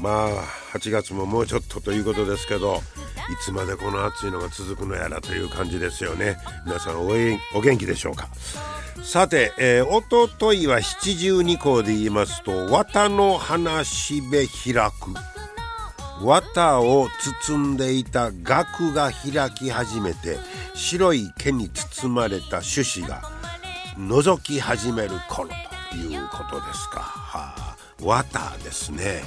まあ8月ももうちょっとということですけどいつまでこの暑いのが続くのやらという感じですよね皆さんおお元気でしょうか？さて、えー、おとといは七十二校で言いますと綿の花しべ開く綿を包んでいた額が開き始めて白い毛に包まれた種子が覗き始める頃ということですか。はあ、綿ですね。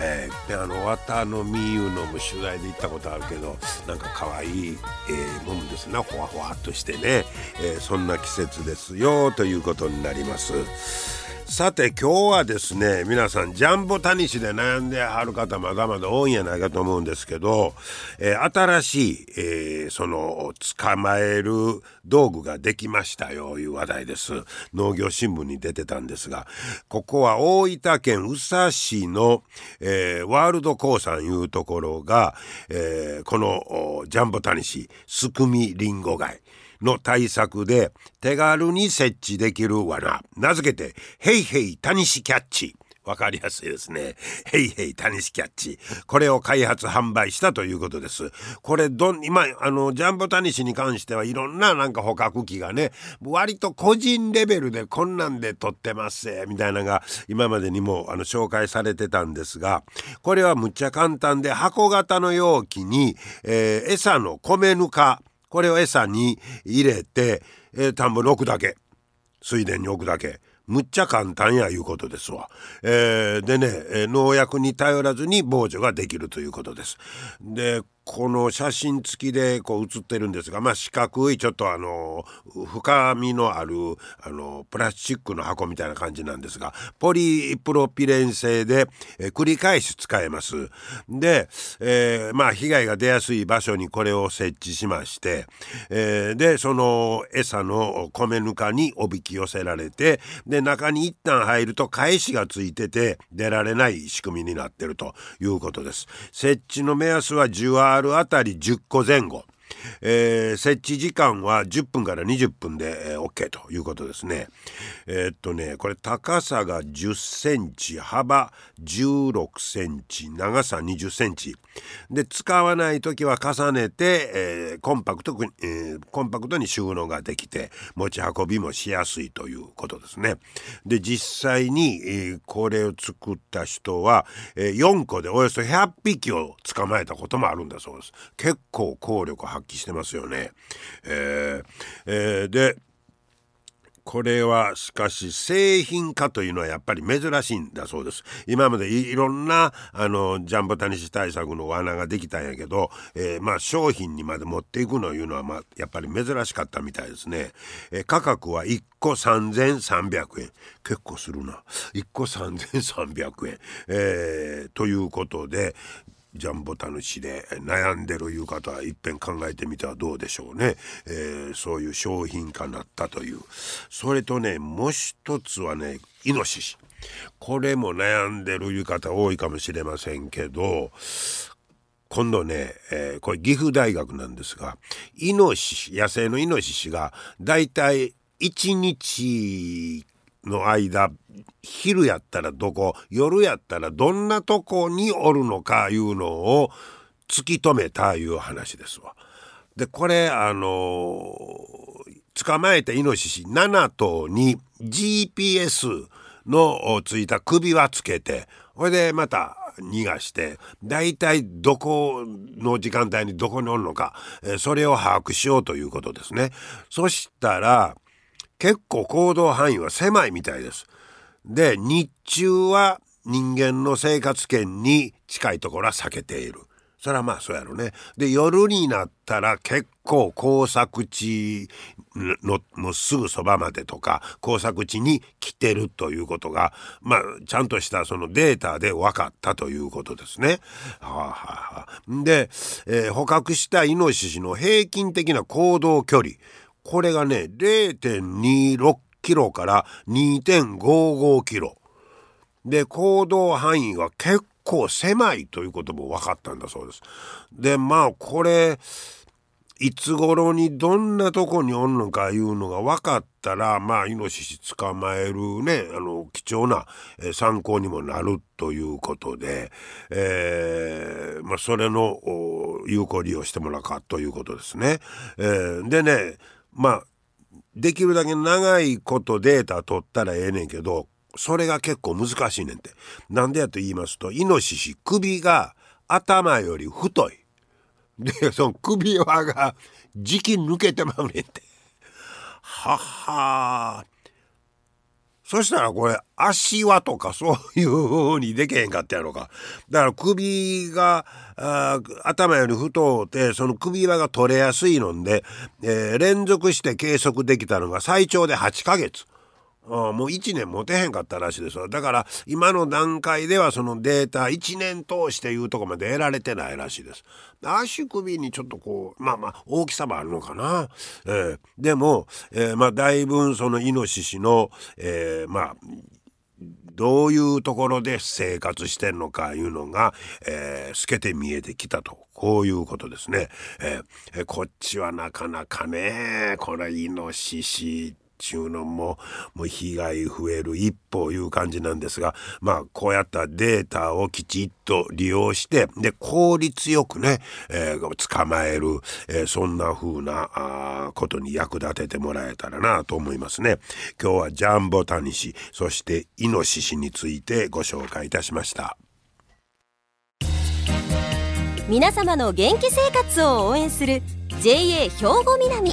えー、であの綿の実ゆうのも取材で行ったことあるけどなんか可愛い、えー、もんですなほわほわっとしてね、えー、そんな季節ですよということになります。さて今日はですね皆さんジャンボタニシで悩んではる方まだまだ多いんやないかと思うんですけど、えー、新しい、えー、その捕まえる道具ができましたよという話題です。農業新聞に出てたんですがここは大分県宇佐市の、えー、ワールド鉱山いうところが、えこのジャンボタニシすくみりんご貝。の対策で手軽に設置できる罠名付けてヘイヘイタニシキャッチわかりやすいですね。ヘイヘイタニシキャッチ。これを開発販売したということです。これどん、今、あの、ジャンボタニシに関してはいろんななんか捕獲器がね、割と個人レベルでこんなんで撮ってますみたいなのが今までにもあの紹介されてたんですが、これはむっちゃ簡単で箱型の容器に、えー、餌の米ぬか、これを餌に入れて、えー、田んぼに置くだけ水田に置くだけむっちゃ簡単やいうことですわ。えー、でね、え農薬に頼らずに防除ができるということです。でこの写真付きでこう写ってるんですが、まあ、四角いちょっとあの深みのあるあのプラスチックの箱みたいな感じなんですがポリプロピレン製で、え繰り返し使えます。で、えー、まあ被害が出やすい場所にこれを設置しまして、えー、でその餌の米ぬかにおびき寄せられてで中に一旦入ると返しがついてて出られない仕組みになってるということです。設置の目安は10あるあたり10個前後。えー、設置時間は10分から20分で、えー、OK ということですね。えー、っとねこれ高さが10センチ幅16センチ長さ20センチで使わない時は重ねて、えー、コンパクト、え、コンパクトに収納ができて持ち運びもしやすいということですね。で実際に、え、これを作った人は、え、4個でおよそ100匹を捕まえたこともあるんだそうです。結構効力発揮してますよね。えーえー、でこれはしかし製品化というのはやっぱり珍しいんだそうです。今までいろんなあのジャンボタニシ対策の罠ができたんやけど、えー、まあ商品にまで持っていくのいうのはまあやっぱり珍しかったみたいですね。えー、価格は1個3300円。結構するな。1個3300円。えー、ということでジャンボタヌシで悩んでるいう方はいっぺん考えてみてはどうでしょうね、えー、そういう商品化なったという。それとねもう一つはねイノシシ。これも悩んでるいう方多いかもしれませんけど今度ね、えー、これ岐阜大学なんですがイノシシ野生のイノシシがだいたい1日の間昼やったらどこ夜やったらどんなとこにおるのかいうのを突き止めたいう話ですわ。でこれあの、捕まえたイノシシ7頭に GPS のついた首輪つけてほいでまた逃がして大体どこの時間帯にどこにおるのか、えそれを把握しようということですね。そしたら結構行動範囲は狭いみたいです。で日中は人間の生活圏に近いところは避けている。それはまあそうやろね。で夜になったら結構工作地ののすぐそばまでとか工作地に来てるということがまあちゃんとしたそのデータで分かったということですね。はあはあ、で、えー、捕獲したイノシシの平均的な行動距離これがね0.26キロから2.55キロ。で行動範囲が結構狭いということも分かったんだそうです。でまあこれいつ頃にどんなとこにおんのかいうのが分かったらまあイノシシ捕まえるねあの貴重な、参考にもなるということで、えー、まあ、それの有効利用してもらうかということですね。えー、でねまあできるだけ長いことデータ取ったらええねんけどそれが結構難しいねんて。なんでやと言いますとイノシシ首が頭より太い。でその首輪が時期抜けてまうねんて。ははそしたらこれ足輪とかそういう風にできへんかったやろか。だから首が頭より太うてその首輪が取れやすいので、えー、連続して計測できたのが最長で8ヶ月。もう1年持てへんかったらしいですだから今の段階ではそのデータ1年通していうとこまで得られてないらしいです。足首にちょっとこうまあまあ大きさもあるのかな、えー、でも、えー、まあだいぶそのイノシシの、えー、まあどういうところで生活してんのかいうのが、えー、透けて見えてきたと。こういうことですね、えー、こっちはなかなかねこれイノシシちゅうのももう被害増える一歩いう感じなんですがまあこうやったデータをきちっと利用してで効率よくね、えー、捕まえる、えー、そんな風なあことに役立ててもらえたらなと思いますね。今日はジャンボタニシそしてイノシシについてご紹介いたしました。皆様の元気生活を応援する JA 兵庫南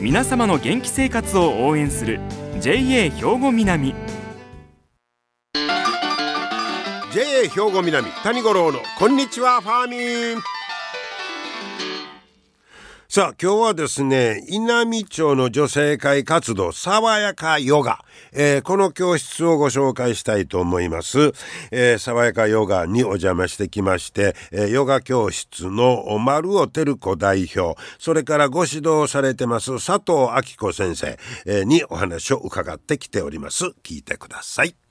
皆様の元気生活を応援する JA 兵庫南。JA 兵庫南谷五郎のこんにちはファーミン。さあ今日はですね稲美町の女性会活動爽やかヨガ、えー、この教室をご紹介したいと思います、えー、爽やかヨガにお邪魔してきまして、えー、ヨガ教室の丸尾照子代表。それからご指導されてます佐藤明子先生、えー、にお話を伺ってきております。聞いてください。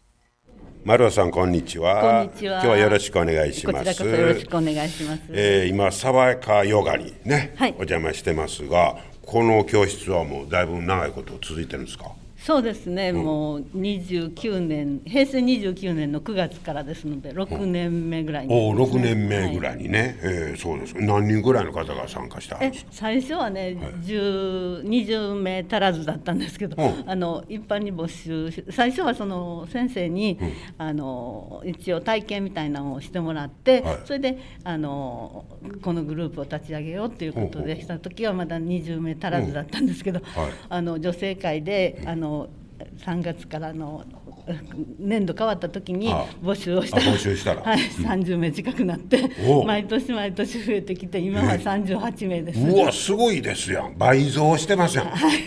丸尾さんこんにちは。こんにちは。今日はよろしくお願いします。こちらこそよろしくお願いします。えー、今爽やかヨガにね、はい、お邪魔してますが、この教室はもうだいぶ長いこと続いてるんですか？そうですね、うん、もう29年平成29年の9月からですので6年目ぐらいに、ね、お6年目ぐらいにね、はい、えー、そうです。何人ぐらいの方が参加したんですか？最初はね、はい、20名足らずだったんですけど、うん、あの一般に募集最初はその先生に、うん、あの一応体験みたいなのをしてもらって、はい、それであのこのグループを立ち上げようということでした時はまだ20名足らずだったんですけど、あの女性会であの3月からの年度変わった時に募集をした。ら募集したら、はい、30名近くなって、毎年毎年増えてきて今は38名です、うわすごいですやん。倍増してますやん、はい、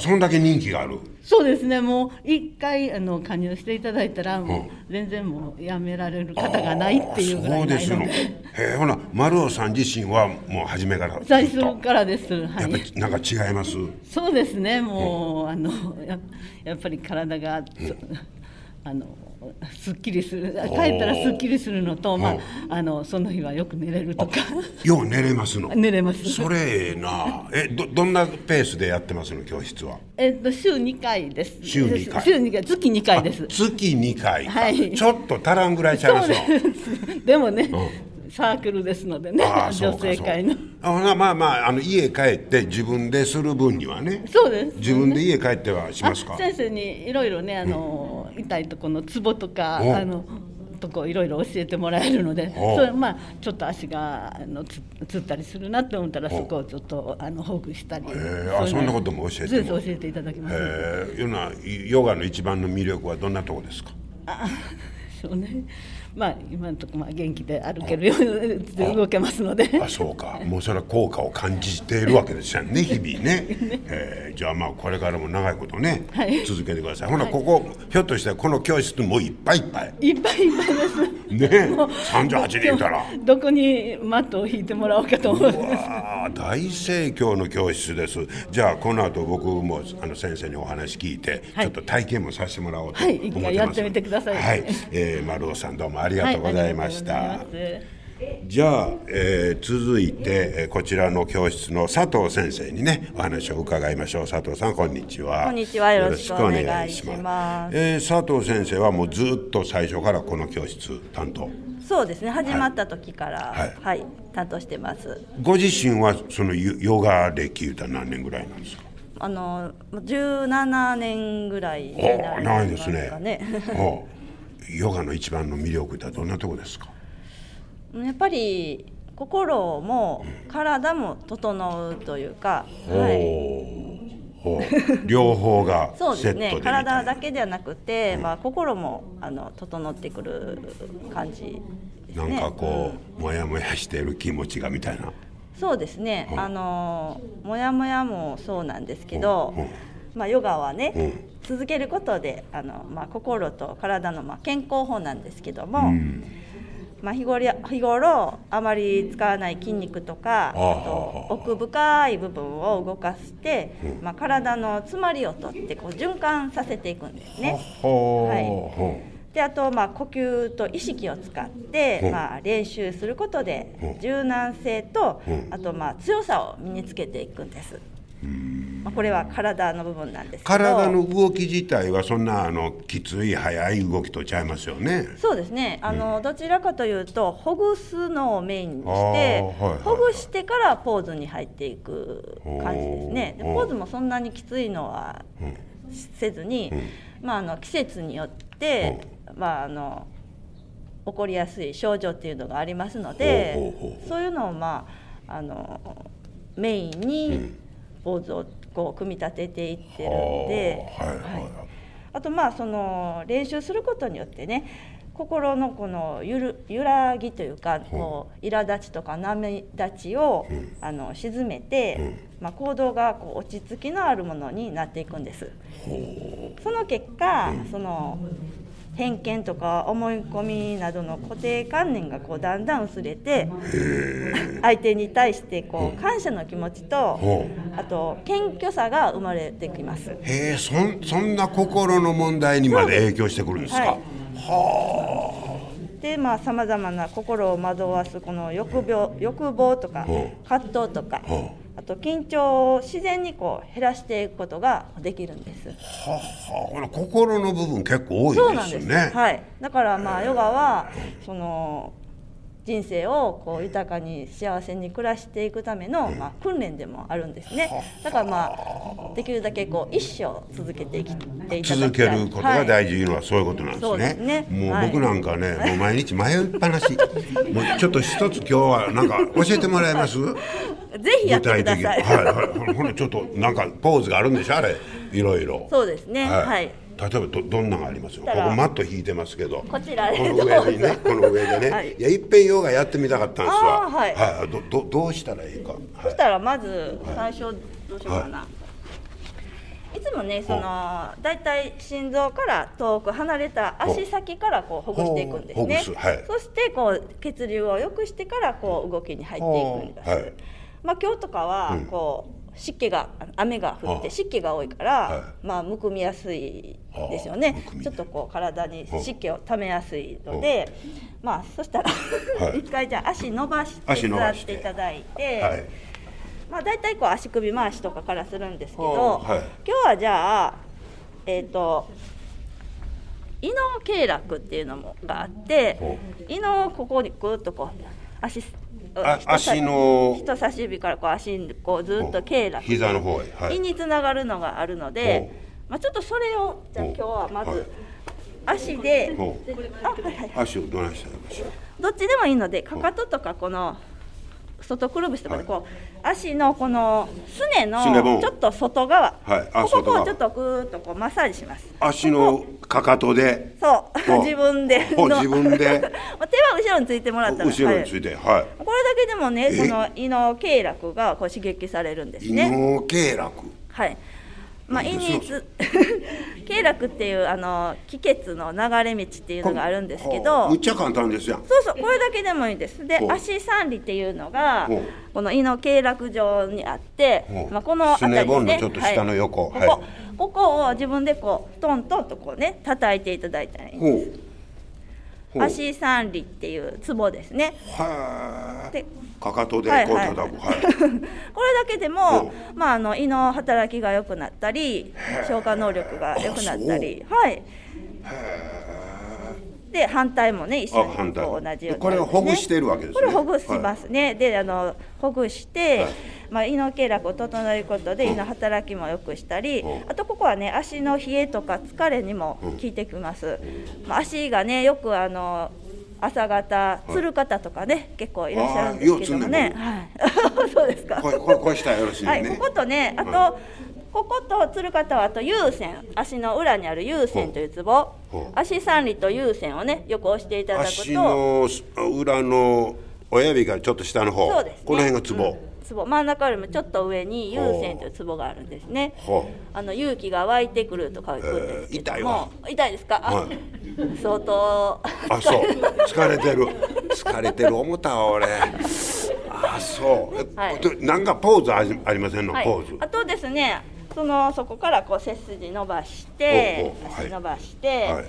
そんだけ人気がある。そうですね。もう一回あの加入していただいたらもう全然もうやめられる方がないっていうぐらいないのでへえほな丸尾さん自身はもう初めから最初からです、はい、やっぱりなんか違います？そうですね。もう、あのややっぱり体が、あのすっきりする帰ったらすっきりするのと、まあ、あのその日はよく寝れるとか。よう寝れますの。寝れます。それええな。えどどんなペースでやってますの教室は？えっと週2回です。週2回。週2回月2回です。月2回はい。ちょっと足らんぐらいちゃいますのでもね、うんサークルですのでね女性会の。あまあまああの家帰って自分でする分にはね。そうです、ね、自分で家帰ってはしますか？先生にいろいろねあの、うん、痛いとこのツボとかあのとこいろいろ教えてもらえるのでそれまあちょっと足があのつつったりするなって思ったらそこをちょっとあのほぐしたりあそんなことも教えて教えていただきます、えー、なヨガの一番の魅力はどんなとこですか？あそうねまあ今のところまあ元気で歩けるように動けますので。あそうか。もうそれは効果を感じているわけですよね日々ね。えー、じゃあまあこれからも長いことね、はい、続けてください。ほな、ここひょっとしてこの教室もういっぱいいっぱい？いっぱいいっぱいです。ね。38人いたら。どこにマットを引いてもらおうかと思うんです大盛況の教室です。じゃあこの後僕もあの先生にお話聞いて、はい、ちょっと体験もさせてもらおうと思ってます、はい、やってみてください。はい、えー、丸尾さんどうもありがとうございました、はい、じゃあ、えー、続いて、えー、こちらの教室の佐藤先生にねお話を伺いましょう。佐藤さんこんにちは。こんにちは。よろしくお願いします、えー、佐藤先生はもうずっと最初からこの教室担当。そうですね。始まった時から、はい、はい、担当してます。ご自身はそのヨガ歴言うたら何年ぐらいなんですか？あの17年ぐらいになりますかね。ないですね ヨガの一番の魅力ってどんなとこですか？やっぱり心も体も整うというか、はい、両方が そうですね。体だけではなくて、うん、まあ、心もあの整ってくる感じですね。なんかこう、うん、もやもやしている気持ちがみたいなそうですね、うん、あのもやもやもそうなんですけど、まあ、ヨガはね、続けることであの、まあ、心と体の、まあ、健康法なんですけども、うん、まあ、日頃日頃あまり使わない筋肉とかあと奥深い部分を動かして、うん、まあ、体の詰まりを取ってこう循環させていくんですね。はい。であと、まあ、呼吸と意識を使って、まあ、練習することで柔軟性とあと、まあ、強さを身につけていくんです。まあ、これは体の部分なんです体の動き自体はそんなあのきつい速い動きとちゃいますよね。そうですね。あの、うん、どちらかというとほぐすのをメインにして、はいはい、ほぐしてからポーズに入っていく感じですね。でポーズもそんなにきついのはせずに、うん、まあ、あの季節によって、まあ、あの起こりやすい症状っていうのがありますのでそういうのをまああのメインにポーズをこう組み立てていってるんで、はいはい、あとまあその練習することによってね心のこのゆる揺らぎというかこう苛立ちとか波立ちを、うん、あの沈めて、うん、まあ、行動がこう落ち着きのあるものになっていくんです。その結果、うん、その偏見とか思い込みなどの固定観念がこうだんだん薄れて相手に対してこう感謝の気持ちとあと謙虚さが生まれてきます。へえそそんな心の問題にまで影響してくるんですか？はい、はあ。でまあさまざまな心を惑わすこの欲病欲望とか葛藤とか。はああと緊張を自然にこう減らしていくことができるんです。はは心の部分結構多いですよね。はい。だからまあヨガはその人生をこう豊かに幸せに暮らしていくための、まあ、訓練でもあるんですね。だからまあできるだけこう一生続けていきていた続けることが大事のはそういうことなんですね。もう僕なんかね、はい、もう毎日迷いっぱなし。もうちょっと一つ今日はなんか教えてもらえます？ぜひやってください。はい。はい。ほんでちょっとなんかポーズがあるんでしょ？あれ。いろいろ。そうですね。はい、はい例えばどどんながありますここマット引いてますけど。こちらこの上にね この上でね、はい、いやいっぺんヨガやってみたかったんですわ。はい、はい、どどどうしたらいいか、はい、そしたらまず最初どうしようかな、はい、いつもねそのだいたい心臓から遠く離れた足先からこうほぐしていくんですね、はい、そしてこう血流を良くしてからこう動きに入っていくんです、はい、まあ今日とかはこう、うん湿気が雨が降って湿気が多いから、はい、まあむくみやすいですよね。ちょっとこう体に湿気をためやすいのでまあそしたら 一回じゃあ足伸ばして座っていただいて、はい、まあ大体こう足首回しとかからするんですけど、はい、今日はじゃあえっ、ー、と胃の経絡っていうのもがあって胃のここにグッとこう足あ足の。人差し指からこう足にこうずっと経絡膝の方へ、はい、胃につながるのがあるので、まあ、ちょっとそれをじゃあ今日はまず足で、あはいはい、足をどないしたどっちでもいいのでかかととかこの外くるぶしとかでこう、足のこのすねのちょっと外側、はい、ここをちょっとぐーっとこうマッサージします。足のかかとで。そう。自分で。自分で。手は後ろについてもらったら後ろについて、はい、これだけでもねその胃の経絡がこう刺激されるんですね。胃の経絡。はいまあ、胃につ経絡っていうあの気血の流れ道っていうのがあるんですけどむっちゃ簡単ですやん。そうそうこれだけでもいいです。で足三里っていうのがこの胃の経絡上にあって、まあ、この辺りねちょっと下の横、はい、ここ、ここを自分でこうトントンとこうね叩いていただいたらいいです足三里っていうツボですね。でかかとでこう叩く、はい。はい、これだけでも、まあ、あの胃の働きが良くなったり消化能力が良くなったり。はい。で反対もね一緒にこう同じように、ね、これをほぐしてるわけですね。これほぐしますね、はい、であのほぐして、はい、まあ、胃の経絡を整えることで胃の働きも良くしたり、うん、あとここはね足の冷えとか疲れにも効いてきます、うん、まあ、足がねよくあの朝方つる方とかね、はい、結構いらっしゃるんですけどもね、はい、そうですか。これこれしたらよろしいね。はい、こことね、あと、こことつる方はあと優先足の裏にある優先というツボ足三里と優先をねよく押していただくと。足の裏の親指がちょっと下の方。そうです、ね、この辺がツボ、うんツボ真ん中よりもちょっと上に優先というツボがあるんですね。あの勇気が湧いてくると書くんですけども、えー、痛いですか？はい、相当あそう。疲れてる。疲れてる思ったわ俺。あそう。はい、なんかポーズありませんの、はい、ポーズ。あとですね、そのそこからこう背筋伸ばして足伸ばして。はい。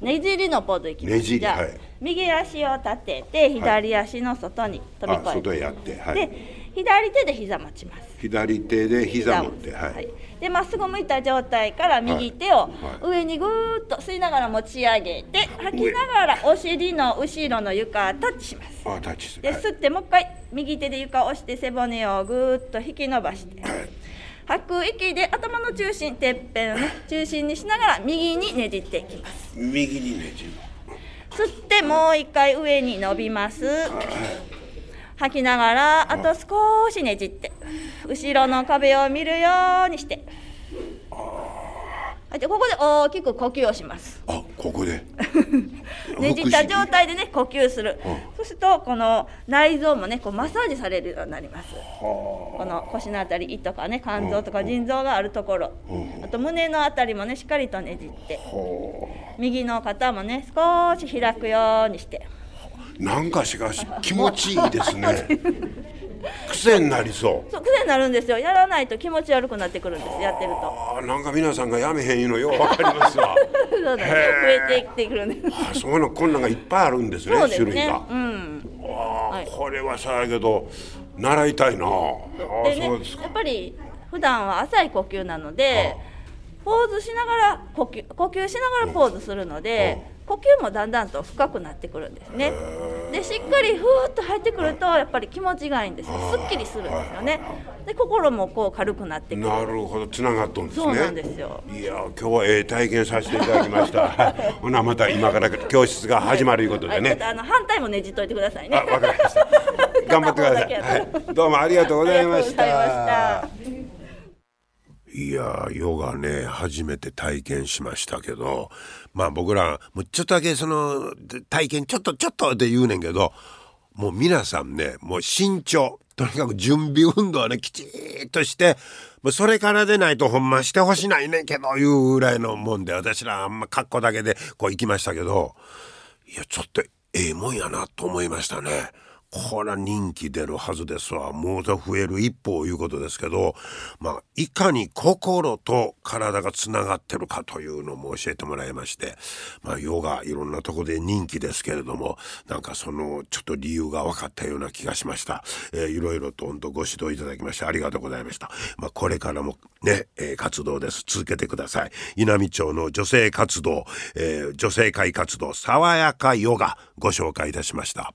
ねじりのポーズいきます。ねじり、はい、右足を立てて左足の外に飛び越えて、外へやって、はい、で左手で膝持ちます。左手で膝持ってはい、でまっすぐ向いた状態から右手を上にぐーっと吸いながら持ち上げて吐きながらお尻の後ろの床タッチします。あタッチで吸ってもう一回右手で床を押して背骨をぐーっと引き伸ばして、はい、吐く息で頭の中心てっぺんをね 中心にしながら右にねじっていきます。右にねじる。吸ってもう一回上に伸びます、はい吐きながらあと少しねじって後ろの壁を見るようにして。でここで大きく呼吸をします。あここで。ねじった状態でね呼吸する、そうするとこの内臓もねこうマッサージされるようになります。この腰のあたり胃とかね肝臓とか腎臓があるところ、あと胸のあたりもねしっかりとねじって。右の肩もね少し開くようにしてなんかしかし気持ちいいですね。癖になりそう。そう癖になるんですよ。やらないと気持ち悪くなってくるんです。やってると。なんか皆さんがやめへんいうのようわかりますわ。そうだね。増えてきてくるんで。すあそういうのこんなんがいっぱいあるんですね、ね、種類が、うん、あ、はい、これはさやけど習いたいな。で、ね、そうですやっぱり普段は浅い呼吸なのでポーズしながら呼吸呼吸しながらポーズするので、うん呼吸もだんだんと深くなってくるんですね。でしっかりふーっと入ってくるとやっぱり気持ちがいいんですすっきりするんですよね。で心もこう軽くなってくる。なるほど。つながっとんですね。そうなんですよ。いや今日はええ体験させていただきました。ほなまた今から教室が始まるいうことでね、はい、あの反対もねじっといてくださいね。わかりました。頑張ってください、はい、どうもありがとうございました。いやヨガね初めて体験しましたけどまあ僕らもうちょっとだけその体験ちょっとちょっとって言うねんけどもう皆さんねもう慎重とにかく準備運動はねきちっとしてもうそれからでないとほんましてほしないねんけどいうぐらいのもんで私らあんま格好だけでこう行きましたけどいやちょっとええもんやなと思いましたね。これは人気出るはずですわ。もう増える一方いうことですけど、まあ、いかに心と体がつながってるかというのも教えてもらいまして、まあ、ヨガいろんなとこで人気ですけれども、なんかそのちょっと理由が分かったような気がしました。えー、いろいろと本当ご指導いただきましてありがとうございました。まあ、これからもね、えー、活動です。続けてください。稲美町の女性活動、えー、女性会活動、爽やかヨガご紹介いたしました。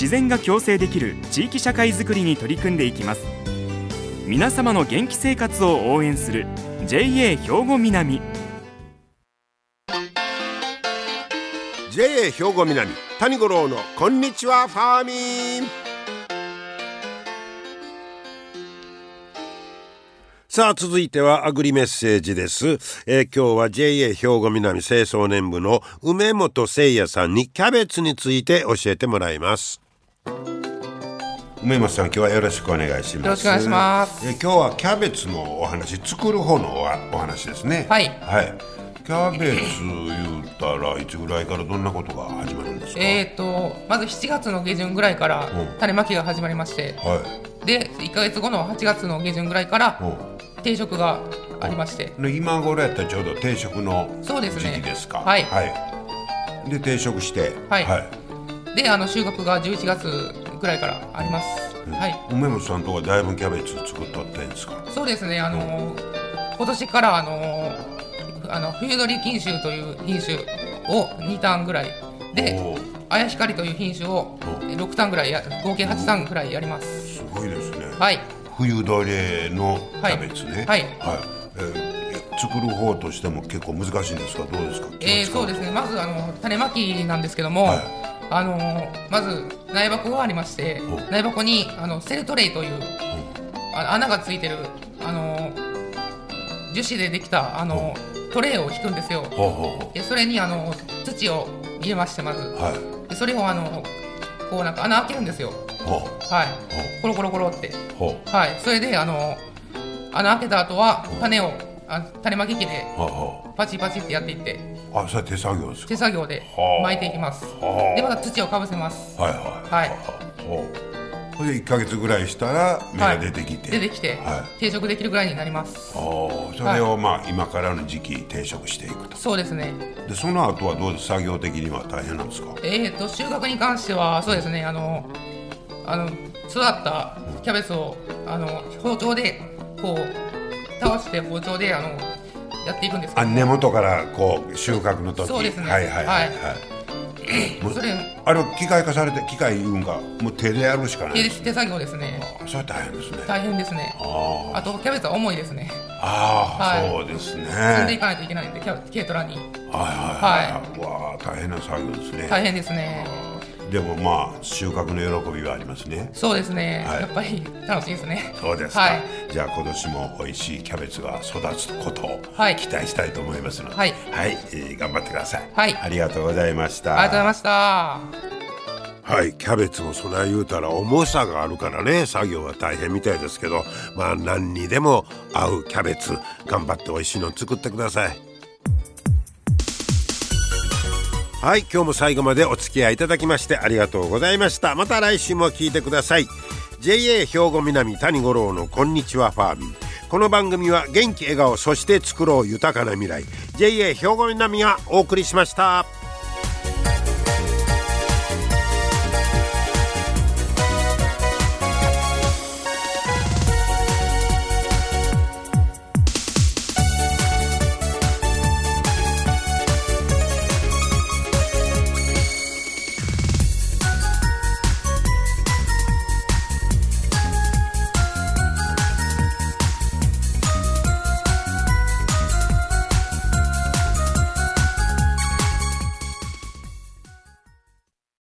自然が共生できる地域社会づくりに取り組んでいきます。皆様の元気生活を応援する JA 兵庫南。JA 兵庫南谷五郎のこんにちはファーミン。さあ続いてはアグリメッセージです、えー、今日は JA 兵庫南清掃年部の梅本誠也さんにキャベツについて教えてもらいます。梅本さん今日はよろしくお願いします。よろしくお願いします。えー、今日はキャベツのお話作る方のお話ですね。はい。はい。キャベツ言うたらいつぐらいからどんなことが始まるんですか？えっ、ー、とまず7月の下旬ぐらいから種まきが始まりまして、はい、で1か月後の8月の下旬ぐらいから定食がありまして。今頃やったらちょうど定食の時期ですか、ね、はい、はい、で定食して。はい、はい、であの収穫が11月ぐらいからあります、うん、はい。梅本さんとはだいぶキャベツ作っとったんですか？そうですね。あのー、今年からあのー、あの冬鳥品種という品種を2ターンぐらいで綾光という品種を6ターンぐらいや合計8ターンぐらいやります。すごいですね。はい。冬どれのキャベツね？はい、はい。えー、作る方としても結構難しいんですか？どうですか？えー、そうですね。まずあの種まきなんですけども、はい、あのまず苗箱がありまして苗箱にあのセルトレイというあ穴がついてるあの樹脂でできたあのトレイを引くんですよ。でそれにあの土を入れましてまず、はい、でそれをあのこうなんか穴開けるんですよ。はい。コロコロコロって。はい。それであの穴開けた後は種をあ種まき機でパチパチってやっていってあそれ手作業です手作業で巻いていきます。でまた土をかぶせます。はいはい。はい。それで1か月ぐらいしたら芽が出てきて、はい、出てきて、はい、定食できるぐらいになります。おそれをまあ、今からの時期定食していくと。そうですね。でその後はどうです？作業的には大変なんですか？えっ、ー、と収穫に関してはそうですね。あのあの育ったキャベツをあの包丁でこう倒して包丁であのやっていくんですあ根元からこう収穫の時。そうですね。はいはいはい、はい。もうそれ。あれ機械化されて機械いうんかもう手でやるしかない。手手作業ですね。それ大変ですね。大変ですね。ああとキャベツは重いですね。ああ、はい、そうですね。積んでいかないといけないんで軽トラに。はいはいはい、はい、わあ大変な作業ですね。大変ですねでもまあ収穫の喜びはありますね。そうですね、はい、やっぱり楽しいですね。そうですか、はい、じゃあ今年も美味しいキャベツが育つことを期待したいと思いますので、はい、はい、えー、頑張ってください、はい、ありがとうございました。ありがとうございました。はい。キャベツも備え言うたら重さがあるからね。作業は大変みたいですけど。まあ何にでも合うキャベツ頑張って美味しいの作ってくださいはい今日も最後までお付き合いいただきましてありがとうございました。また来週も聞いてください。JA 兵庫南谷五郎のこんにちはファーミン。この番組は元気笑顔そして作ろう豊かな未来。JA 兵庫南がお送りしました。